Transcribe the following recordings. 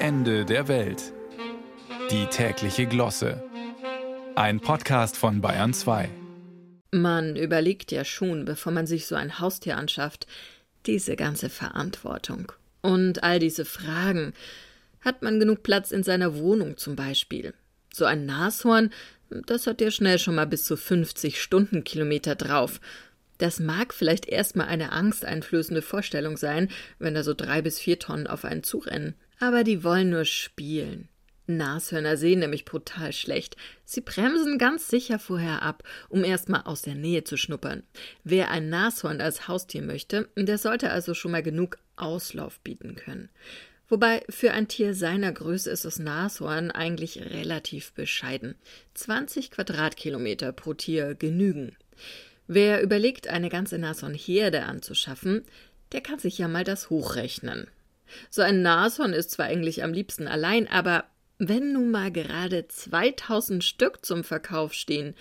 Ende der Welt. Die tägliche Glosse. Ein Podcast von Bayern 2. Man überlegt ja schon, bevor man sich so ein Haustier anschafft, diese ganze Verantwortung. Und all diese Fragen. Hat man genug Platz in seiner Wohnung zum Beispiel? So ein Nashorn, das hat ja schnell schon mal bis zu 50 Stundenkilometer drauf. Das mag vielleicht erstmal eine angsteinflößende Vorstellung sein, wenn da so drei bis vier Tonnen auf einen zurennen. Aber die wollen nur spielen. Nashörner sehen nämlich brutal schlecht. Sie bremsen ganz sicher vorher ab, um erstmal aus der Nähe zu schnuppern. Wer ein Nashorn als Haustier möchte, der sollte also schon mal genug Auslauf bieten können. Wobei für ein Tier seiner Größe ist das Nashorn eigentlich relativ bescheiden. 20 Quadratkilometer pro Tier genügen. Wer überlegt, eine ganze Nashornherde anzuschaffen, der kann sich ja mal das hochrechnen. So ein Nashorn ist zwar eigentlich am liebsten allein, aber wenn nun mal gerade 2000 Stück zum Verkauf stehen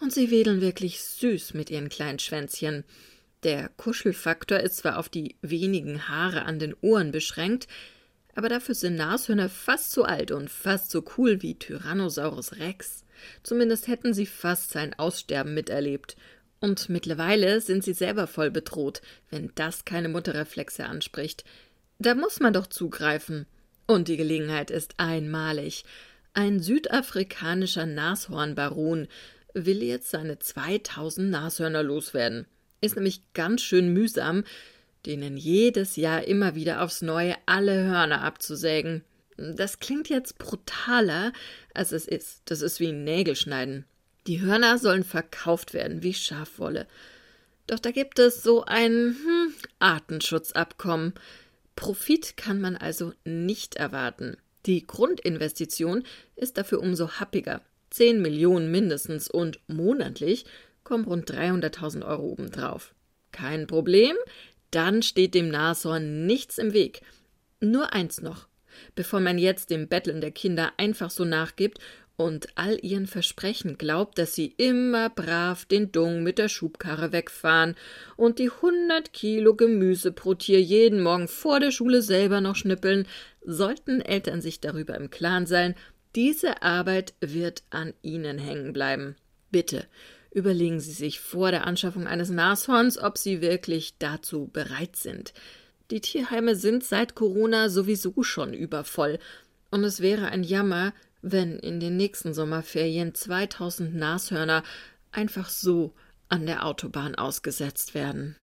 und sie wedeln wirklich süß mit ihren kleinen Schwänzchen, der Kuschelfaktor ist zwar auf die wenigen Haare an den Ohren beschränkt, aber dafür sind Nashörner fast so alt und fast so cool wie Tyrannosaurus Rex. Zumindest hätten sie fast sein Aussterben miterlebt und mittlerweile sind sie selber voll bedroht, wenn das keine Mutterreflexe anspricht. Da muss man doch zugreifen. Und die Gelegenheit ist einmalig. Ein südafrikanischer Nashornbaron will jetzt seine 2000 Nashörner loswerden. Ist nämlich ganz schön mühsam, denen jedes Jahr immer wieder aufs Neue alle Hörner abzusägen. Das klingt jetzt brutaler, als es ist. Das ist wie Nägelschneiden. Die Hörner sollen verkauft werden wie Schafwolle. Doch da gibt es so ein hm, Artenschutzabkommen. Profit kann man also nicht erwarten. Die Grundinvestition ist dafür umso happiger. 10 Millionen mindestens und monatlich kommen rund 300.000 Euro obendrauf. Kein Problem, dann steht dem Nashorn nichts im Weg. Nur eins noch. Bevor man jetzt dem Betteln der Kinder einfach so nachgibt und all ihren Versprechen glaubt, dass sie immer brav den Dung mit der Schubkarre wegfahren und die hundert Kilo Gemüse pro Tier jeden Morgen vor der Schule selber noch schnippeln, sollten Eltern sich darüber im Klaren sein, diese Arbeit wird an ihnen hängen bleiben. Bitte, überlegen Sie sich vor der Anschaffung eines Nashorns, ob Sie wirklich dazu bereit sind. Die Tierheime sind seit Corona sowieso schon übervoll, und es wäre ein Jammer, wenn in den nächsten Sommerferien 2000 Nashörner einfach so an der Autobahn ausgesetzt werden.